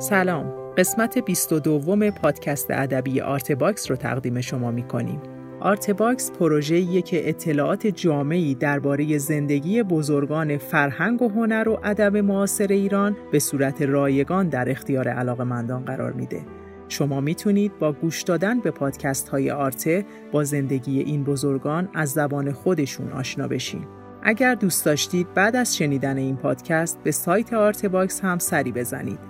سلام قسمت 22 پادکست ادبی آرته باکس رو تقدیم شما می کنیم. آرته باکس پروژه‌ایه که اطلاعات جامعی درباره زندگی بزرگان فرهنگ و هنر و ادب معاصر ایران به صورت رایگان در اختیار علاقمندان قرار میده. شما می‌تونید با گوش دادن به پادکست های آرته با زندگی این بزرگان از زبان خودشون آشنا بشین. اگر دوست داشتید بعد از شنیدن این پادکست به سایت آرته باکس هم سری بزنید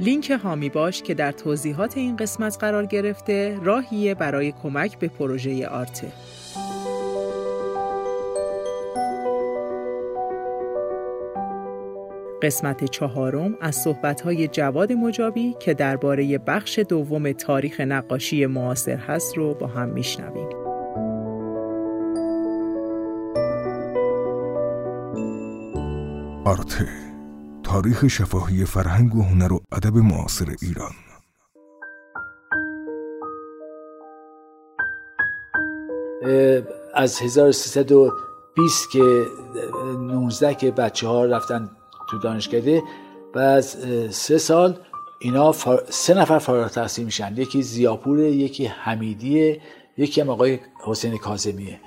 لینک هامی باش که در توضیحات این قسمت قرار گرفته راهیه برای کمک به پروژه آرته. قسمت چهارم از صحبت‌های جواد مجابی که درباره بخش دوم تاریخ نقاشی معاصر هست رو با هم میشنویم. آرته تاریخ شفاهی فرهنگ و هنر و ادب معاصر ایران. از 1320 که 19 که بچه ها رفتن تو دانشکده و از سه سال اینا سه نفر فارغ تحصیل میشن. یکی زیاپور یکی حمیدیه یکی هم آقای حسین کاظمیه.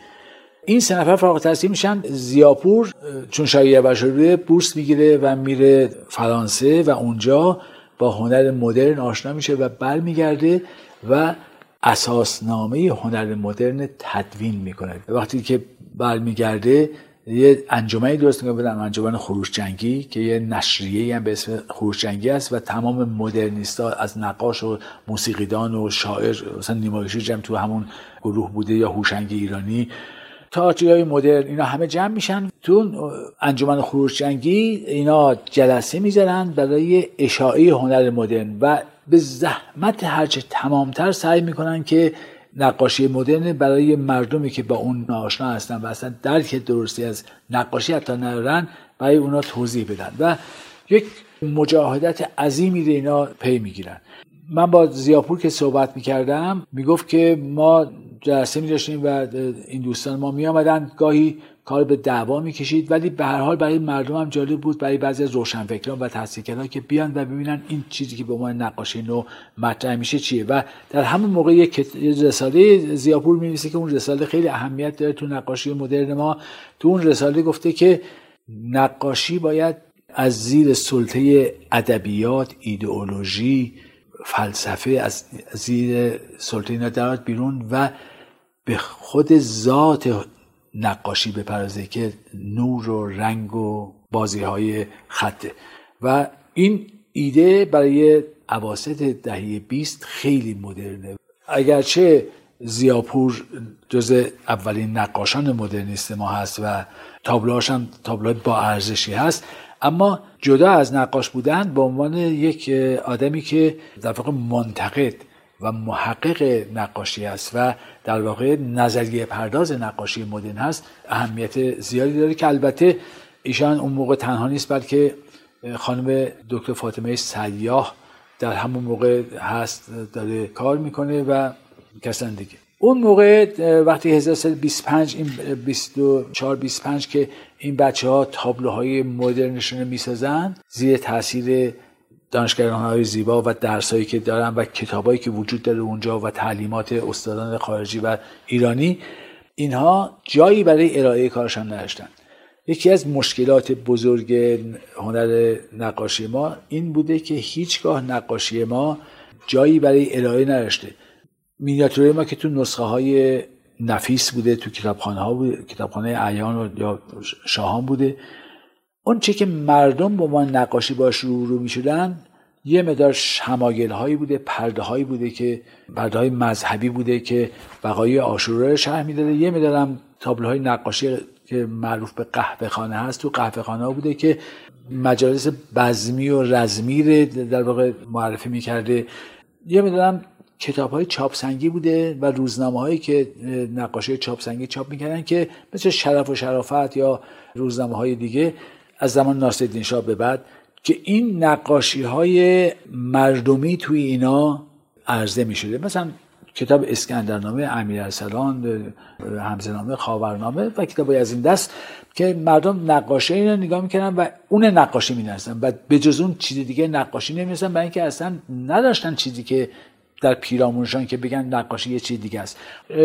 این سه نفر فارغ التحصیل میشن. زیاپور چون شایعه بشروی بورس می‌گیره و میره فرانسه و اونجا با هنر مدرن آشنا میشه و برمیگرده و اساسنامه هنر مدرن تدوین می‌کنه. وقتی که برمیگرده یه انجمنی درست می‌کنه بدن انجمن خروش جنگی که یه نشریه هم به اسم خروش جنگی است و تمام مدرنیستا از نقاش و موسیقیدان و شاعر مثلا نیمایشی جمع تو همون گروه بوده یا هوشنگ ایرانی تئاتری های مدرن اینا همه جمع میشن تو انجمن خروش جنگی اینا جلسه می‌ذارن برای اشاعه هنر مدرن و به زحمت هرچه تمامتر سعی می‌کنن که نقاشی مدرن برای مردمی که با اون ناآشنا هستن و اصلا درک درستی از نقاشی حتی ندارن برای اونا توضیح بدن و یک مجاهدت عظیمی رو اینا پی می‌گیرن. من با زیاپور که صحبت می‌کردم می‌گفت که ما جلسه می داشتیم و این دوستان ما می آمدن گاهی کار به دعوا می‌کشید ولی به هر حال برای مردم هم جالب بود برای بعضی از روشنفکران و تحصیلگران که بیان و ببینن این چیزی که به عنوان نقاشی نو مطرح میشه چیه. و در همون موقع یک رساله زیاپور می که اون رساله خیلی اهمیت داره تو نقاشی مدرن ما. تو اون رساله گفته که نقاشی باید از زیر سلطه ادبیات ایدئولوژی فلسفه از زیر سلطه اینا بیرون و به خود ذات نقاشی بپرزه که نور و رنگ و بازی های خطه و این ایده برای عواسط دهه 20 خیلی مدرنه. اگرچه زیاپور جز اولین نقاشان مدرنیست ما هست و تابلوهاش هم تابلوهای با ارزشی هست اما جدا از نقاش بودن به عنوان یک آدمی که در واقع منتقد و محقق نقاشی است و در واقع نظریه پرداز نقاشی مدرن هست. اهمیت زیادی داره که البته ایشان اون موقع تنها نیست بلکه خانم دکتر فاطمه سیاه در همون موقع هست داره کار می‌کنه و کسان دیگه. اون موقع وقتی 1325 این 24 25 که این بچه ها تابلوهای مدرنشون رو می‌سازن زیر تاثیر دانشگران های زیبا و درسایی که دارن و کتابایی که وجود داره اونجا و تعلیمات استادان خارجی و ایرانی اینها جایی برای ارائه کارشان نداشتن. یکی از مشکلات بزرگ هنر نقاشی ما این بوده که هیچگاه نقاشی ما جایی برای ارائه نداشته. مینیاتوری ما که تو نسخه های نفیس بوده تو کتابخانه ها بوده کتابخانه ایان یا شاهان بوده. اون چه که مردم با ما نقاشی باش رو رو می شدن یه مدار شماگل هایی بوده پرده هایی بوده که پرده های مذهبی بوده که بقای آشورا رو شرح می‌داده. یه مدار هم تابلوهای نقاشی که معروف به قهوه خانه هست تو قهوه خانه بوده که مجالس بزمی و رزمی در واقع معرفی می‌کرده. یه می‌دونم کتاب های چاپسنگی بوده و روزنامه هایی که نقاشی چاپسنگی چاپ می‌کردن که مثل شرف و شرافت یا روزنامه های دیگه از زمان ناصرالدین شاه به بعد که این نقاشی های مردمی توی اینا عرضه می شده مثلا کتاب اسکندرنامه امیر ارسلان همزنامه خاورنامه و کتاب از این دست که مردم نقاشی رو نگاه می‌کردن و اون نقاشی می‌دونستن و به جز اون چیز دیگه نقاشی نمی‌دونستن برای اینکه اصلا نداشتن چیزی که در پیرامونشان که بگن نقاشی یه چیز دیگه است.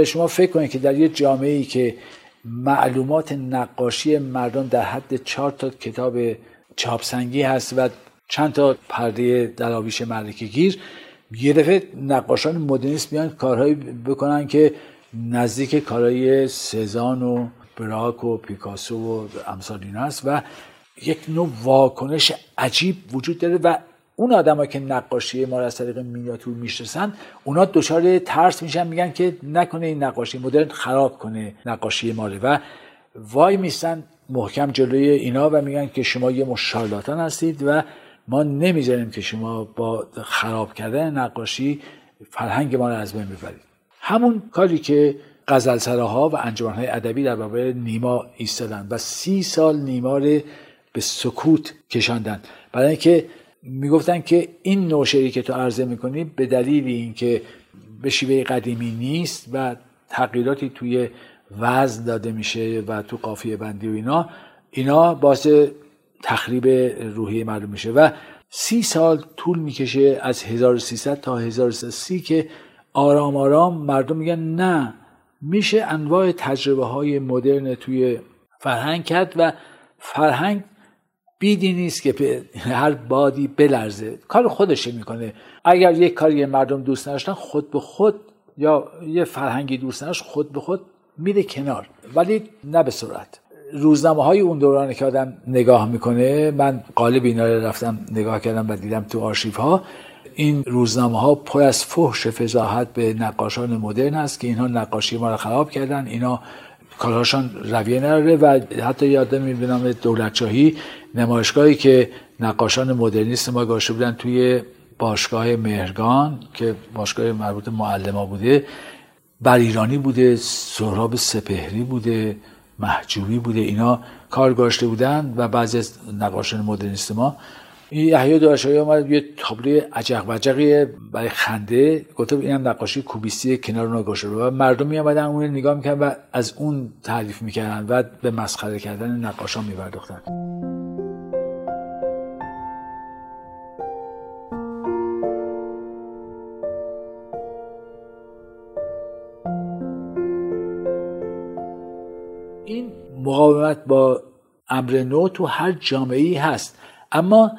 شما فکر کنید که در یه جامعه ای که معلومات نقاشی مردم در حد چهار تا کتاب چاپسنگی هست و چند تا پرده دراویش ملکه گیر. یه دفعه نقاشان مدرنیست میان کارهایی بکنن که نزدیک کارهای سزان و براک و پیکاسو و امثال اینا هست و یک نوع واکنش عجیب وجود داره و اون آدمایی که نقاشی ما را از طریق مینیاتور می‌شناسن اونا دچار ترس میشن میگن که نکنه این نقاشی مدرن خراب کنه نقاشی ما و وای میستن محکم جلوی اینا و میگن که شما یه مشالاتان هستید و ما نمی‌ذاریم که شما با خراب کردن نقاشی فرهنگ ما رو از بین ببرید. همون کاری که غزلسراها و انجمنهای ادبی در برابر نیما ایستادن و سی سال نیما رو به سکوت کشاندن. برای اینکه می‌گفتن که این نوشری که تو عرضه می‌کنی به دلیل اینکه به شیوه قدیمی نیست و تغییراتی توی وزن داده میشه و تو قافیه بندی و اینا اینا باعث تخریب روحی مردم میشه. و سی سال طول می‌کشه از 1300 تا 1330 که آرام آرام مردم میگن نه میشه انواع تجربه های مدرن توی فرهنگ کرد و فرهنگ بیدی نیست که هر بادی بلرزه. کار خودش می‌کنه. اگر یک کاری مردم دوست نداشتن خود به خود یا یه فرهنگی دوست نداشت خود به خود میره کنار. ولی نه به صورت روزنامه های اون دوران که آدم نگاه می‌کنه من قالب اینا رو رفتم نگاه کردم و دیدم تو آرشیف ها این روزنامه ها پر از فحش فضاحت به نقاشان مدرن هست که اینها نقاشی ما رو خراب کردن اینا کارهاشان رویه نداره و حتی یادم می‌بینم دولتشاهی نمایشگاهی که نقاشان مدرنیست ما گاشته بودن توی باشگاه مهرگان که باشگاه مربوط معلما بوده بر ایرانی بوده سهراب سپهری بوده محجوبی بوده اینا کار گاشته بودن و بعضی از نقاشان مدرنیست ما این یحیی داشایی اومد یه تابلوی عجق وجقی برای خنده. گفته اینم نقاشی کوبیستی کنار گاشته و مردم می آمدن اون نگاه می‌کردن و از اون تعریف می‌کردن و به مسخره کردن نقاشان میپرداختن. این مقاومت با امر نو تو هر جامعه ای هست. اما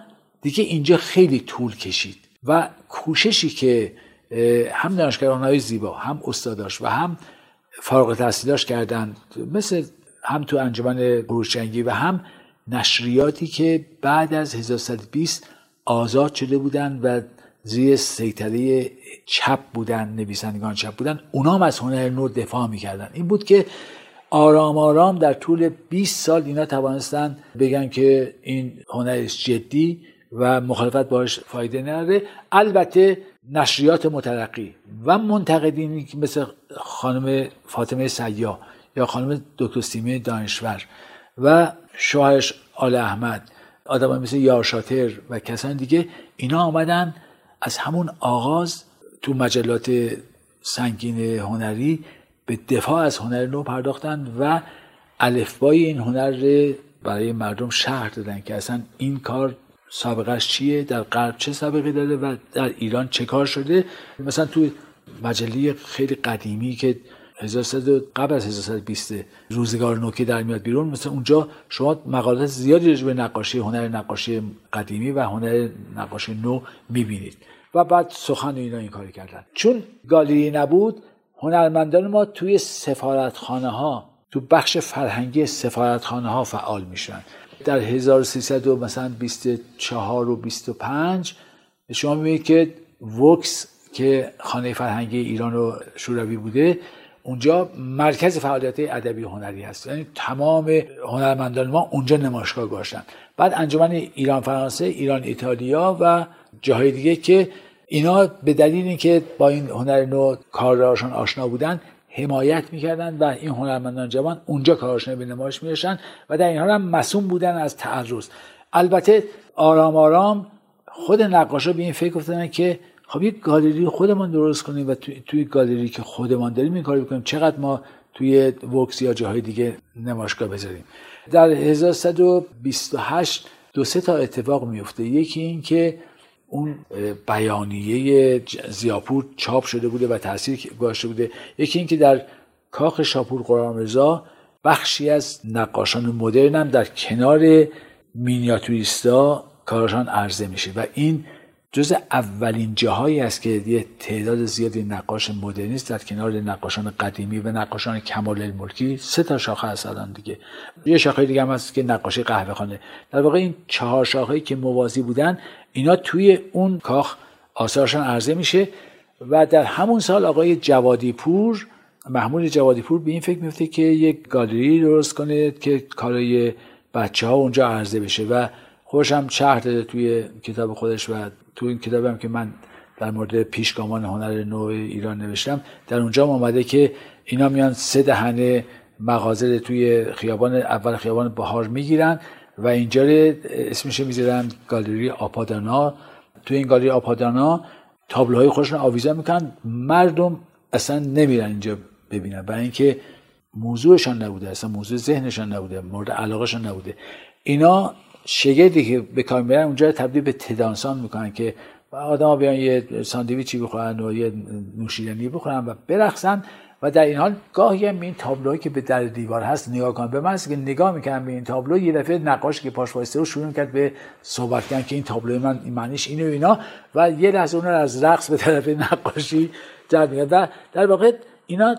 دیگه اینجا خیلی طول کشید و کوششی که هم دانشگاه های زیبا هم استاداش و هم فارغ تحصیلاش کردن مثل هم تو انجمن بروشنگی و هم نشریاتی که بعد از 1120 آزاد شده بودن و زیر سیطره چپ بودن نویسندگان چپ بودن اونا هم از هنر نو دفاع می‌کردن. این بود که آرام آرام در طول 20 سال اینا توانستن بگن که این هنر جدی و مخالفت باش فایده نداره. البته نشریات مترقی و منتقدینی مثل خانم فاطمه سیا یا خانم دکتر سیمه دانشور و شوهرش آل احمد آدم مثل یارشاتر و کسان دیگه اینا آمدن از همون آغاز تو مجلات سنگین هنری به دفاع از هنر نو پرداختن و الفبای این هنر برای مردم شهر دادن که اصلا این کار سابقهش چیه؟ در غرب چه سابقه داره و در ایران چه کار شده؟ مثلا تو مجله خیلی قدیمی که 1100 قبل از 1120 روزگار نو که در میاد بیرون مثلا اونجا شما مقالات زیادی راجع به نقاشی هنر نقاشی قدیمی و هنر نقاشی نو می‌بینید. و بعد سخن اینا این کاری کردن. چون گالری نبود هنرمندان ما توی سفارتخانه ها تو بخش فرهنگی سفارتخانه ها فعال میشن. در 1300 و مثلا 24 و 25 شما می‌بینید که وکس که خانه فرهنگی ایران و شوروی بوده اونجا مرکز فعالیت ادبی هنری هست. یعنی تمام هنرمندان ما اونجا نمایشگاه گذاشتن. بعد انجمن ایران فرانسه ایران ایتالیا و جاهای دیگه که اینا به دلیل اینکه با این هنر نو کاراشان آشنا بودن حمایت می‌کردن و این هنرمندان جوان اونجا کاراشون به نمایش میرشن و در این حال هم مسئول بودن از تعرض. البته آرام آرام خود نقاشا به این فکر افتادن که خب یک گالری خودمان درست کنیم و توی, توی گالری که خودمان داریم این کار بکنیم. چقدر ما توی وکس یا جاهای دیگه نمایشگاه بذاریم. در 1128 دو سه تا اتفاق میفته یکی این که اون بیانیه زیاپور چاپ شده بوده و تاثیر گذاشته بوده. یکی این که در کاخ شاپور قرآن بخشی از نقاشان مدرن هم در کنار مینیاتوریستا کارشان عرضه میشه و این جز اولین جاهایی است که یه تعداد زیادی نقاش مدرنیست در کنار نقاشان قدیمی و نقاشان کمال الملکی سه تا شاخه هست الان دیگه. یه شاخه دیگه هم هست که نقاشی قهوه خانه. در واقع این چهار شاخه که موازی بودن اینا توی اون کاخ آثارشان عرضه میشه و در همون سال آقای جوادی پور محمود جوادی پور به این فکر میفته که یک گالری درست کنه که کارای بچه ها اونجا عرضه بشه و خودش هم شهر داده توی کتاب خودش و تو این کتابم که من در مورد پیشگامان هنر نو ایران نوشتم در اونجا آمده که اینا میان سه دهنه مغازه توی خیابان اول خیابان بهار می‌گیرن و اینجا اسمش می‌ذارن گالری آپادانا. توی این گالری آپادانا تابلوهای خودشون آویزان می‌کنن مردم اصلا نمیرن اینجا ببینن. برای اینکه موضوعشان نبوده اصلا موضوع ذهنشان نبوده مورد علاقهشان نبوده. اینا شگردی که به کار میرن اونجا تبدیل به تدانسان می‌کنن که آدم بیان یه ساندویچی بخورن و یه نوشیدنی بخورن و برقصن و در این حال گاهی هم این تابلوهایی که به در دیوار هست نگاه کنن. به من که نگاه می‌کنم به این تابلو یه دفعه نقاش که پاش وایسته رو شروع کرد به صحبت کردن که این تابلو من این معنیش اینه و اینا و یه لحظه اون از رقص به طرف نقاشی در میاد. در واقع اینا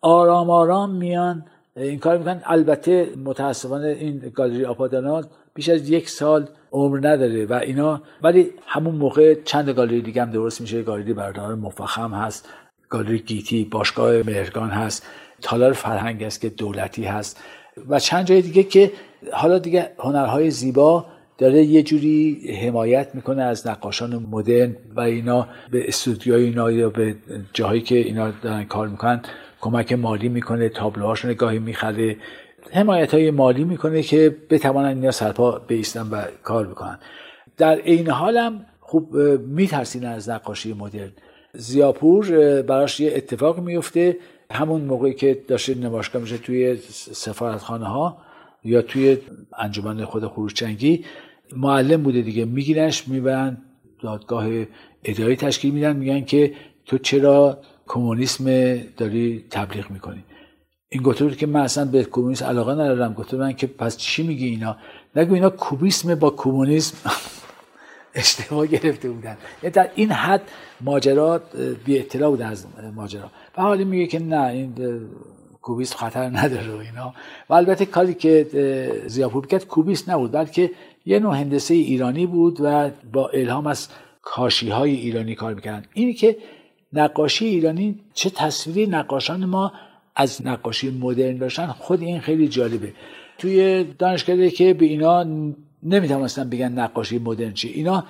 آرام آرام میان این کار می‌کنن. البته متاسفانه این گالری آپادانا بیش از یک سال عمر نداره و اینا. ولی همون موقع چند گالری دیگه هم درست میشه. گالری بردار مفخم هست. گالری گیتی باشگاه مهرگان هست. تالار فرهنگ است که دولتی هست. و چند جای دیگه که حالا دیگه هنرهای زیبا داره یه جوری حمایت می‌کنه از نقاشان مدرن و اینا به استودیوهای اینا یا به جاهایی که اینا دارن کار می‌کنن. کمک مالی می‌کنه. تابلوهاشون گاهی می‌خره. حمایت های مالی می‌کنه که بتوانن اینا سرپا بیستن و کار بکنن. در این هم خوب میترسین از نقاشی مدرن. زیاپور براش یه اتفاق میفته همون موقعی که داشته نمایشگاه میشه توی سفارتخانه ها یا توی انجمن خود خروشچنگی معلم بوده دیگه. میگیرنش می‌برن دادگاه اداری تشکیل میدن. میگن که تو چرا کمونیسم داری تبلیغ می‌کنی؟ این گفته که من اصلا به کمونیسم علاقه ندارم گفته من که پس چی میگی اینا؟ نگو اینا کوبیسم با کمونیسم اشتباه گرفته بودن. یعنی در این حد ماجرا بی اطلاع بودن از ماجرا. و حالی میگه که نه این کوبیسم خطر نداره و اینا. و البته کاری که زیاپور کرد کوبیسم نبود بلکه یه نوع هندسه ایرانی بود و با الهام از کاشی های ایرانی کار می‌کردن. اینی که نقاشی ایرانی چه تصویری نقاشان ما از نقاشی مدرن داشتن خود این خیلی جالبه. توی دانشکده که به اینا نمی‌تونستن بگن نقاشی مدرن چی اینا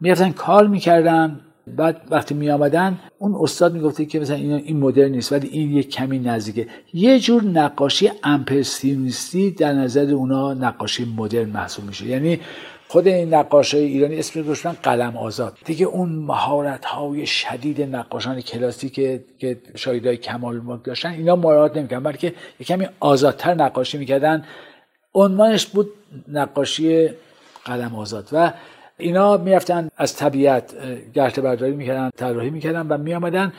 می‌رفتن کار می‌کردن بعد وقتی می آمدن اون استاد می‌گفته که مثلا این این مدرن نیست ولی این یک کمی نزدیکه. یه جور نقاشی امپرسیونیستی در نظر اونا نقاشی مدرن محسوب میشه. یعنی خود این نقاش های ایرانی اسم گذاشتن قلم آزاد. دیگه اون مهارت های شدید نقاشان کلاسیک که های کمال ملک داشتن اینا مراعات نمی‌کردن بلکه یه کمی آزادتر نقاشی می‌کردن. عنوانش بود نقاشی قلم آزاد و اینا می‌رفتن از طبیعت گرت برداری می‌کردن طراحی می‌کردن و میامدن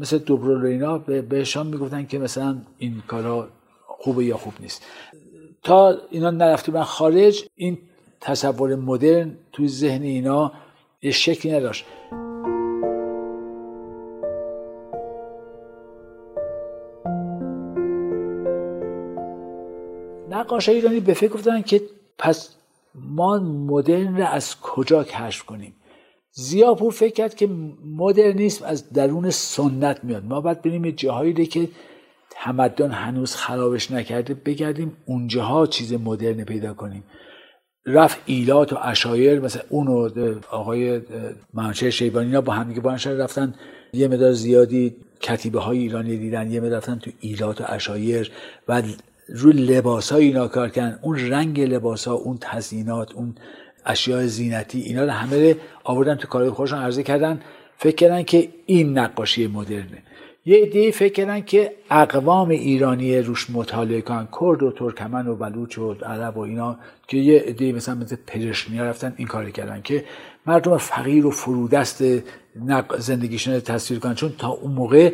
مثل دوبرول و اینا بهشان می‌گفتن که مثلا این کارا خوبه یا خوب نیست. تا اینا نرفته خارج این تصور مدرن توی ذهن اینا یه شکلی نداشت. نقاش ایرانی به فکر گفتن که پس ما مدرن را از کجا کشف کنیم؟ زیاپور فکر کرد که مدرنیسم از درون سنت میاد. ما باید بریم جاهایی که تمدن هنوز خرابش نکرده بگردیم اونجاها چیز مدرن پیدا کنیم. رفت ایلات و اشایر مثل اون و آقای منشه شیبانی ها با همدیگه با رفتن. یه مدار زیادی کتیبه های ایرانی دیدن یه مدار رفتن تو ایلات و اشایر و روی لباس های اینا کار کردن. اون رنگ لباس ها اون تزیینات اون اشیاء زینتی اینا رو همه آوردن تو کارهای خودشون عرضه کردن. فکر کردن که این نقاشی مدرنه. یه ایده فکر کردن که اقوام ایرانی روش مطالعه کنن کرد و ترکمن و بلوچ و عرب و اینا که یه ایده مثلا مثل پرشنیا رفتن این کاری کردن که مردم فقیر و فرودست زندگیشون تصویر کنن. چون تا اون موقع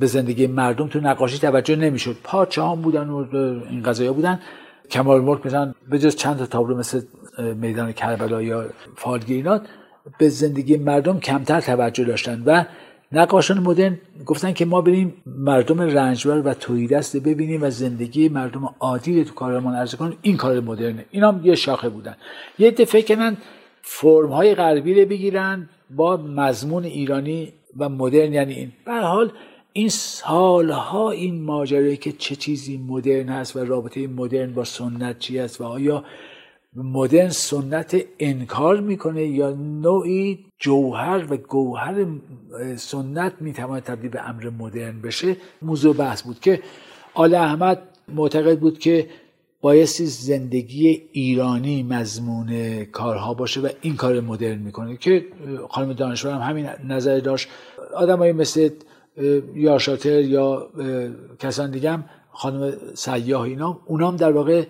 به زندگی مردم تو نقاشی توجه نمی‌شد. هم بودن و این قضايا بودن. کمال ملک مثلا به جز چند تا تابلو مثل میدان کربلا یا فالگیرینات به زندگی مردم کمتر توجه داشتن و نقاشان مدرن گفتن که ما بریم مردم رنجبر و تویدست ببینیم و زندگی مردم عادی تو کارمان ارزه کنیم. این کار مدرنه. اینا هم یه شاخه بودن. یه عده فکر کنن فرم های غربی رو بگیرن با مضمون ایرانی و مدرن یعنی این. به حال این سالها این ماجرایی که چه چیزی مدرن هست و رابطه مدرن با سنت چی است و آیا مدرن سنت انکار می‌کنه یا نوعی جوهر و گوهر سنت می‌تواند تبدیل به امر مدرن بشه؟ موضوع بحث بود که آل احمد معتقد بود که بایستی زندگی ایرانی مضمون کارها باشه و این کار مدرن می‌کنه که خانم دانشور هم همین نظر داشت. آدمایی مثل یا شاتر یا کسان دیگه هم خانم سیاه اینا اونام در واقع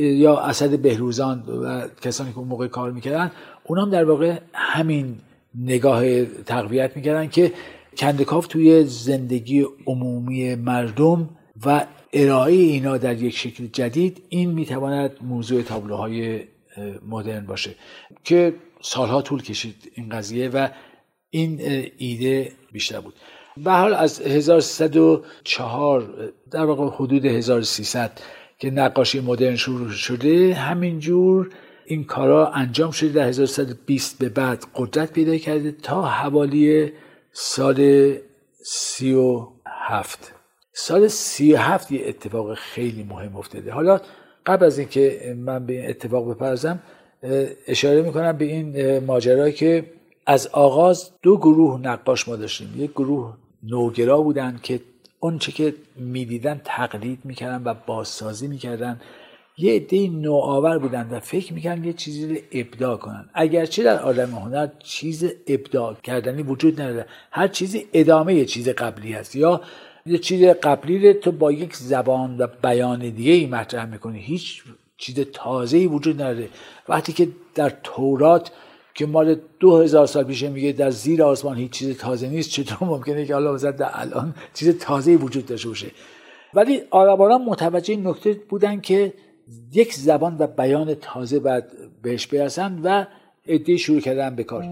یا اسد بهروزان و کسانی که اون موقع کار می‌کردن اونام در واقع همین نگاه تقویت می‌کردن که کندکاف توی زندگی عمومی مردم و ارائه اینا در یک شکل جدید این می‌تواند موضوع تابلوهای مدرن باشه که سالها طول کشید این قضیه و این ایده بیشتر بود. به حال از 1304 در واقع حدود 1300 که نقاشی مدرن شروع شده همینجور این کارا انجام شده. در 1320 به بعد قدرت پیدا کرده تا حوالی سال 37 سال 37 یه اتفاق خیلی مهم افتاده. حالا قبل از اینکه من به این اتفاق بپرزم اشاره می‌کنم به این ماجرا که از آغاز دو گروه نقاش ما داشتیم. یک گروه نوگرا بودن که چه که می‌دیدن تقلید می‌کردن و بازسازی می‌کردن یه عده نوآور بودن و فکر می‌کردن یه چیزی رو ابداع کنن. اگرچه در آدم هنر چیز ابداع کردنی وجود نداره. هر چیزی ادامه یه چیز قبلی هست. یا یه چیز قبلی رو تو با یک زبان و بیان دیگه ای مطرح می‌کنی. هیچ چیز تازه ای وجود نداره. وقتی که در تورات که مال دو هزار سال پیشه میگه در زیر آسمان هیچ چیز تازه نیست چطور ممکنه که الله در الان چیز تازه وجود داشته باشه؟ ولی آراباران متوجه نکته بودن که یک زبان و بیان تازه باید بهش برسن و ادهی شروع کردن به کار.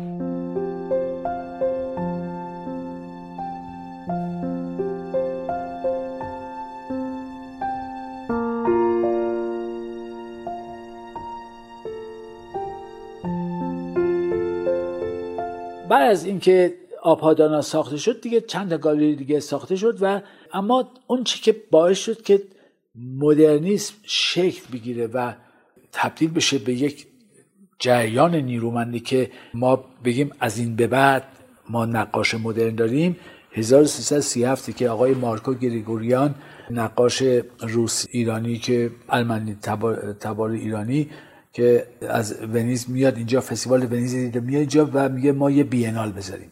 از اینکه آپادانا ساخته شد دیگه چند گالری دیگه ساخته شد و اما اون چی که باعث شد که مدرنیسم شکل بگیره و تبدیل بشه به یک جریان نیرومندی که ما بگیم از این به بعد ما نقاش مدرن داریم 1337 که آقای مارکو گریگوریان نقاش روس ایرانی که المانی تبار ایرانی که از ونیز میاد اینجا فستیوال ونیز دیده میاد اینجا و میگه ما یه بینال بذاریم.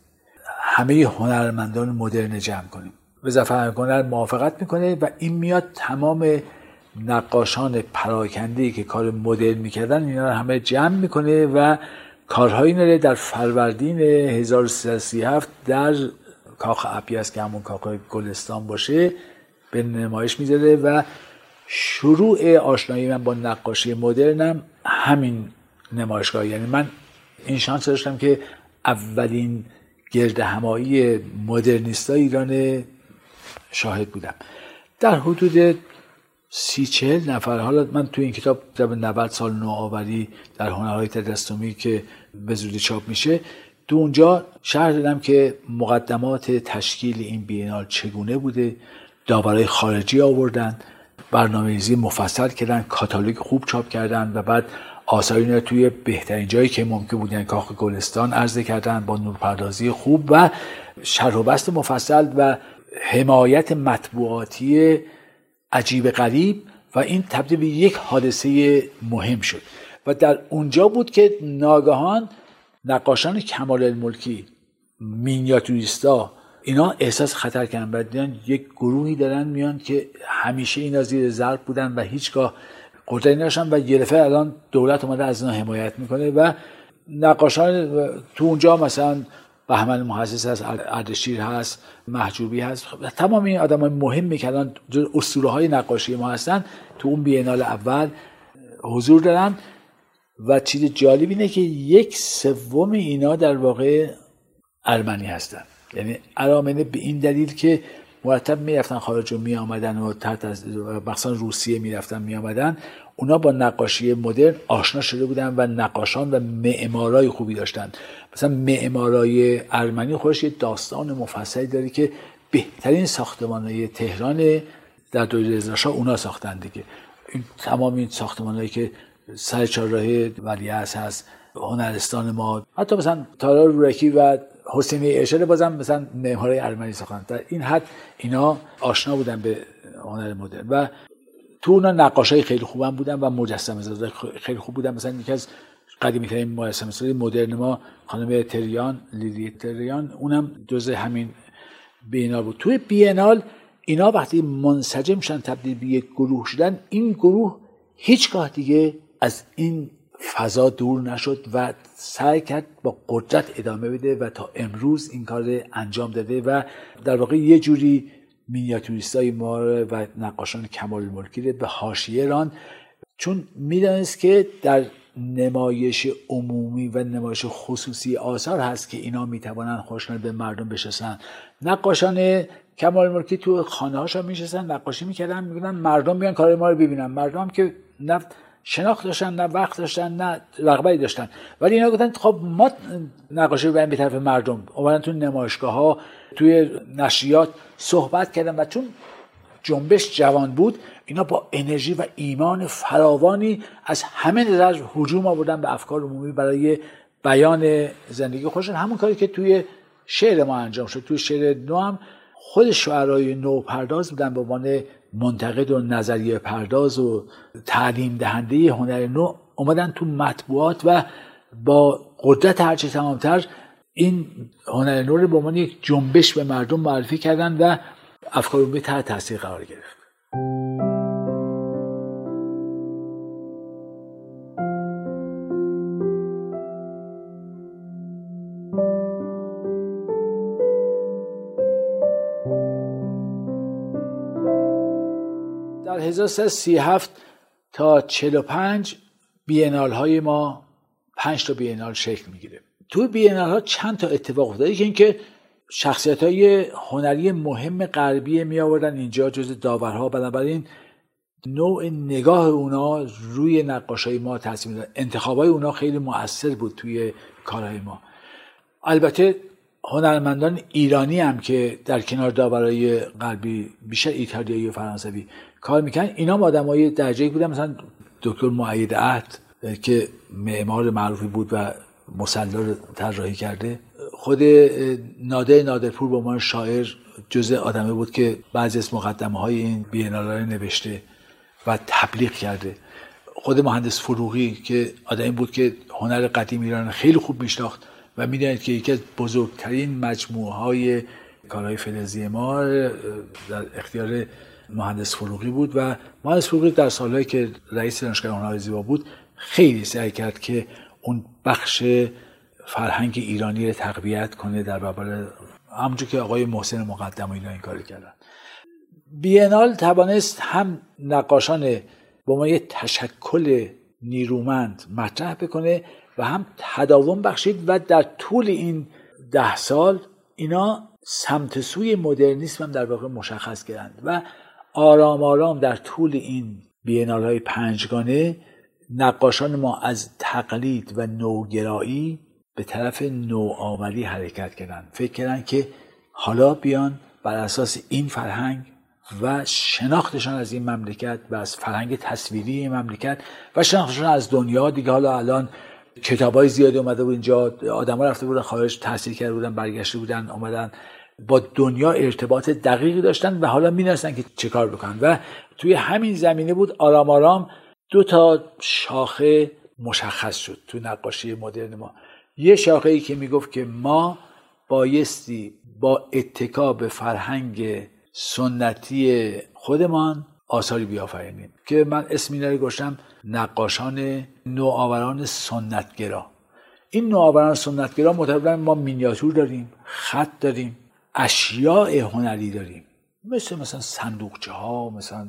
همه هنرمندان مدرن جمع کنیم. وزارت هنر موافقت می‌کنه و این میاد تمام نقاشان پراکنده که کار مدرن می‌کردن اینا رو همه جمع می‌کنه و کارهایی نره در فروردین 1337 در کاخ اپیاس که همون کاخ گلستان باشه به نمایش می‌ذاره و شروع آشنایی من با نقاشی مدرنم همین نمایشگاه یعنی من این شانس داشتم که اولین گرد همایی مدرنیست ایران شاهد بودم. در حدود سی چهل نفر حالا من تو این کتاب در 90 سال نوآوری در هنرهای تجسمی که به زودی چاپ میشه تو اونجا شهر دادم که مقدمات تشکیل این بینال چگونه بوده داورای خارجی آوردن برنامه ریزی مفصل کردن کاتالوگ خوب چاپ کردن و بعد آثاری رو توی بهترین جایی که ممکن بود یعنی کاخ گلستان عرضه کردن با نورپردازی خوب و شرح بست مفصل و حمایت مطبوعاتی عجیب غریب و این تبدیل به یک حادثه مهم شد. و در اونجا بود که ناگهان نقاشان کمال الملکی مینیاتوریستا اینا احساس خطر کردن. و دیدن یک گروهی دارن میان که همیشه اینا زیر ضرب بودن و هیچگاه قدرتی نداشتن و یه الان دولت اومده از اینا حمایت می‌کنه و نقاشان تو اونجا مثلا بهمن محسس هست اردشیر هست محجوبی هست. تمام این آدم های مهمی که الان اسطوره های نقاشی ما هستن تو اون بینال اول حضور دارن. و چیز جالب اینه که یک سوم اینا در واقع ارمنی هستن. یعنی ارامنه به این دلیل که مرتب می‌رفتن خارج و می آمدن و تحت از مثلا روسیه می‌رفتن می آمدن اونا با نقاشی مدرن آشنا شده بودن و نقاشان و معمارای خوبی داشتن. مثلا معمارای ارمنی خودش یه داستان مفصلی داره که بهترین ساختمانهای تهران در دوره رضا اونا ساختن دیگه. این تمام این ساختمانهایی که سر چهارراه ولیعصر هست هنرستان ما حتی مثلا تالار رورکی و حسینی اشاره بازم مثلا معمارای ارمنی ساختن در این حد اینا آشنا بودن به هنر مدرن و تو اونا نقاش های خیلی خوبم بودن و مجسمه ساز خیلی خوب بودن. مثلا یکی از قدیمی ترین مجسمه سازی مدرن ما خانم تریان لیلی تریان اونم جز همین بینال بود. توی بینال اینا وقتی منسجم شدن تبدیل به یک گروه شدن این گروه هیچگاه دیگه از این فضا دور نشد و سعی کرد با قدرت ادامه بده و تا امروز این کار انجام داده و در واقع یه جوری های ما و نقاشان کمال ملکی به حاشیه ران چون می‌دانست که در نمایش عمومی و نمایش خصوصی آثار هست که اینا می‌توانند خوشنال به مردم بشستن نقاشان کمال ملکی تو خانه هاشا میشستن نقاشی می‌کردن میگن مردم بیان کار ما رو ببینن. مردم که نفت شناخت داشتن نه وقت داشتن نه رغبتی داشتن. ولی اینا گفتن خب ما نقاشی رو به طرف مردم. اومدن تو نمایشگاه ها توی نشریات صحبت کردن و چون جنبش جوان بود اینا با انرژی و ایمان فراوانی از همه نظر هجوم آوردن به افکار عمومی برای بیان زندگی خودشون. همون کاری که توی شعر ما انجام شد. توی شعر نو هم خود شعرهای نو پرداز بودن به عنوان منتقد و نظریه پرداز و تعلیم دهنده هنر نو اومدن تو مطبوعات و با قدرت هرچه تمامتر این هنر نو رو به عنوان یک جنبش به مردم معرفی کردن و افکار عمومی تحت تاثیر قرار گرفت. در 1337 تا 45 بینال های ما پنج تا بینال شکل می‌گیره. توی بینال ها چند تا اتفاق افتاده؟ که اینکه شخصیت های هنری مهم غربی می آوردن اینجا جز داورها بنابراین نوع نگاه اونا روی نقاش های ما تاثیر می‌داد. انتخاب های اونا خیلی مؤثر بود توی کارهای ما. البته هنرمندان ایرانی هم که در کنار داورای غربی بیشتر ایتالیایی و فرانسوی کار می‌کنن اینا آدم های درجه بودن. مثلا دکتر معید عهد که معمار معروفی بود و مسلا طراحی کرده. خود نادر نادرپور به عنوان شاعر جزء آدمه بود که بعضی از مقدمه های این بینالا نوشته و تبلیغ کرده. خود مهندس فروغی که آدمی بود که هنر قدیم ایران خیلی خوب میشناخت و می‌دانید که یکی از بزرگترین مجموعه های کارهای فلزی ما در اختیار مهندس فروغی بود و مهندس فروغی در سالهایی که رئیس دانشگاه هنرهای زیبا بود خیلی سعی کرد که اون بخش فرهنگ ایرانی رو تقویت کنه در برابر همونجور که آقای محسن مقدم و اینا این کاری کردن. بینال توانست هم نقاشان با ما یه تشکل نیرومند مطرح بکنه و هم تداوم بخشید و در طول این ده سال اینا سمت سوی مدرنیسم هم در واقع مشخص کردند و آرام آرام در طول این بینال های پنجگانه نقاشان ما از تقلید و نوگرایی به طرف نوآوری حرکت کردن فکر کردن که حالا بیان بر اساس این فرهنگ و شناختشان از این مملکت و از فرهنگ تصویری این مملکت و شناختشان از دنیا. دیگه حالا الان کتاب های زیادی اومده بود اینجا آدم رفته بودن خارج تحصیل کرده بودن برگشته بودن اومدن با دنیا ارتباط دقیقی داشتن و حالا می‌دونستن که چه کار بکنن. و توی همین زمینه بود آرام آرام دو تا شاخه مشخص شد تو نقاشی مدرن ما. یه شاخه ای که می‌گفت که ما بایستی با اتکا به فرهنگ سنتی خودمان آثاری بیافرینیم. که من اسم اینا رو گشتم نقاشان نوآوران سنتگرا. این نوآوران سنتگرا معتبرن ما مینیاتور داریم خط داریم. اشیاء هنری داریم. مثل مثلا صندوقچه ها مثلا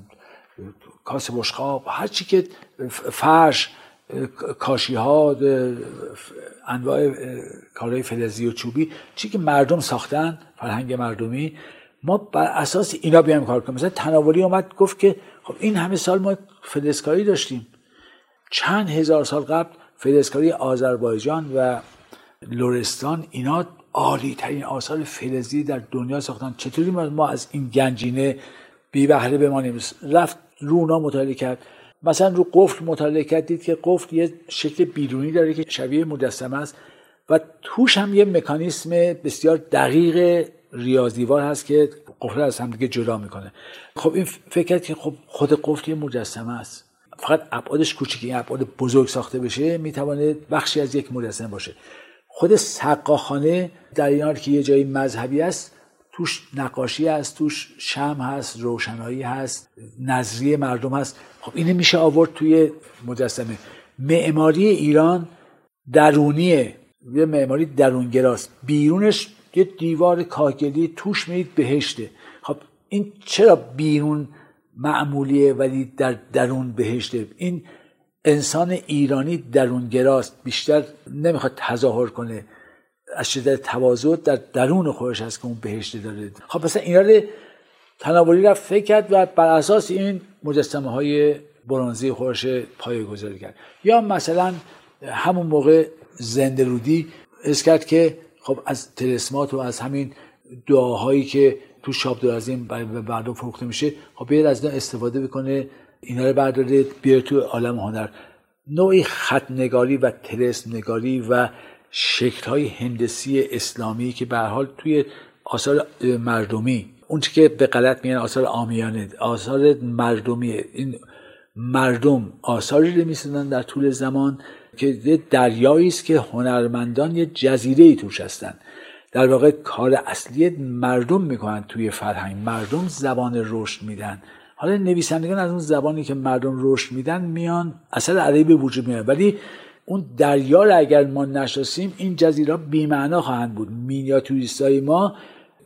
کاسه بشقاب هر چی که فرش کاشی ها انواع کارهای فلزی و چوبی چی که مردم ساختن فرهنگ مردمی ما بر اساس اینا بیایم کار کنیم. مثلا تناولی اومد گفت که خب این همه سال ما فلزکاری داشتیم. چند هزار سال قبل فلزکاری آذربایجان و لورستان اینا عالی ترین آثار فلزی در دنیا ساختن. چطوری ما از این گنجینه بی بهره بمانیم؟ رفت رو اونا مطالعه کرد. مثلا رو قفل مطالعه کرد دید که قفل یه شکل بیرونی داره که شبیه مجسمه است و توش هم یه مکانیسم بسیار دقیق ریاضیوار هست که قفل از هم دیگه جدا می‌کنه. خب این فکر که خب خود قفل یه مجسمه است. فقط ابعادش کوچیکی ابعاد بزرگ ساخته بشه می‌تونه بخشی از یک مجسمه باشه. خود سقاخانه در این حال که یه جایی مذهبی است توش نقاشی هست توش شم هست روشنایی هست نظریه مردم هست. خب اینه میشه آورد توی مجسمه. معماری ایران درونیه یه معماری درونگراست. بیرونش یه دیوار کاگلی توش میرید بهشته. خب این چرا بیرون معمولیه ولی در درون بهشته؟ این انسان ایرانی درونگراست بیشتر نمی‌خواد تظاهر کنه. از شدت تواضع در درون خودش هست که اون بهشت داره. خب مثلا اینا رو تناولی رفت فکر کرد و بر اساس این مجسمه های برانزی خودش پایه گذاری کرد. یا مثلا همون موقع زنده رودی از کرد که خب از تلسمات و از همین دعاهایی که تو شاب درازیم به مردم فروخته میشه خب بیاد از استفاده بکنه اینا رو برداره بیاره تو عالم هنر. نوعی خط نگاری و تلسم نگاری و شکل های هندسی اسلامی که به حال توی آثار مردمی اون که به غلط میگن آثار آمیانه آثار مردمی. این مردم آثاری رو می‌سازن در طول زمان که دریایی است که هنرمندان یه جزیره ای توش هستن. در واقع کار اصلی مردم می‌کنن توی فرهنگ. مردم زبان رشد میدن. حالا نویسندگان از اون زبانی که مردم رشد میدن میان اثر ادبی به وجود میاد ولی اون دریا رو اگر ما نشناسیم این جزیره بیمعنا خواهند بود. مینیاتوریستای ما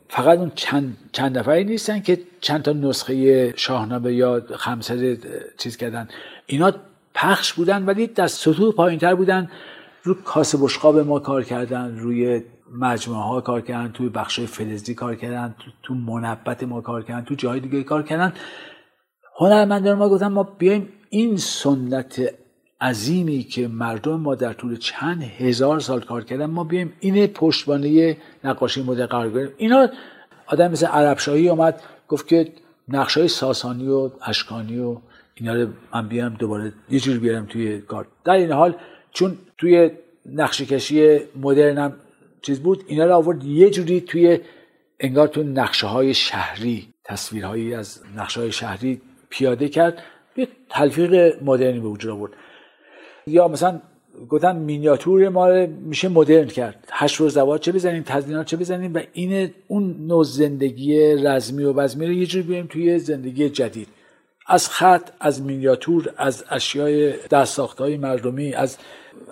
فقط اون چند, چند نفری نیستن که چند تا نسخه شاهنامه یا خمسه چیز کردن. اینا پخش بودن ولی در سطوح پایین تر بودن. رو کاسه بشقاب ما کار کردن روی مجموعه ها کار کردن توی بخش فلزی کار کردن تو, تو منبت ما کار کردن تو جای دیگه کار کردن. هنرمندان ما گفتن ما بیایم این سنت عظیمی که مردم ما در طول چند هزار سال کار کردن ما بیایم این پشتبانه نقاشی مدرن قرار بدیم اینا آدم مثل عرب شاهی اومد گفت که نقش های ساسانی و اشکانی و اینا رو من بیام دوباره یه جور بیارم توی کار. در این حال چون توی نقشه کشی مدرن هم چیز بود اینا رو آورد یه جوری توی انگار تو نقشه های شهری تصویرهایی از نقشه های شهری پیاده کرد یه تلفیق مدرنی به وجود آورد. یا مثلا گفتن مینیاتور ما میشه مدرن کرد. هشت روز چه بزنیم تزیینات چه بزنیم؟ و این اون نوع زندگی رزمی و وزمی رو یه جور بیاریم توی زندگی جدید. از خط از مینیاتور از اشیای دست های مردمی از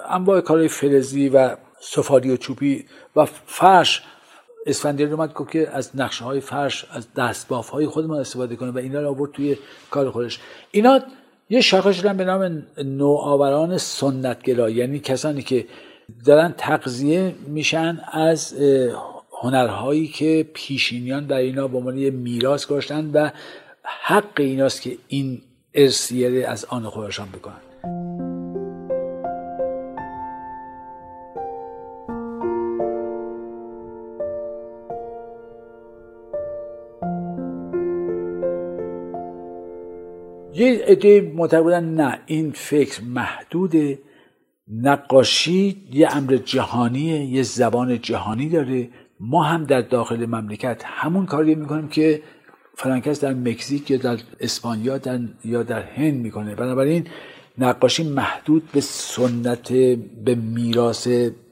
انواع کارهای فلزی و سفاری و چوبی و فرش اسفندیار اومد گفت که از نقشه های فرش از دستباف های خودمان استفاده کنه و اینا رو آورد توی کار خودش. اینا یه شاخه شدن به نام نوآوران سنتگرا یعنی کسانی که دارن تقضیه میشن از هنرهایی که پیشینیان در اینا به عنوان میراث گذاشتن و حق ایناست که این ارسیه از آن خودشان بکنن. یه عده معتقد نه این فکر محدوده نقاشی یه امر جهانیه یه زبان جهانی داره. ما هم در داخل مملکت همون کاری می‌کنیم که فرانکس در مکزیک یا در اسپانیا در یا در هند می‌کنه. بنابراین نقاشی محدود به سنت به میراث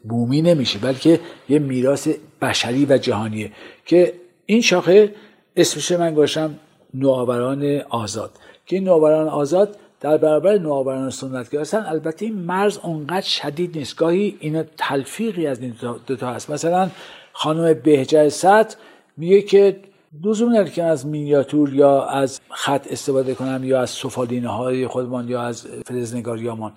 بومی نمیشه بلکه یه میراث بشری و جهانیه که این شاخه اسمش من گوشم نوآوران آزاد. که نوآوران آزاد در برابر نوآوران سنتگرا هستن البته این مرز اونقدر شدید نیست. گاهی اینا تلفیقی از این دوتا هست. مثلا خانم بهجه سطر میگه که لزوم نداره که از مینیاتور یا از خط استفاده کنم یا از سفالینه های خودمان یا از فلزنگاریامان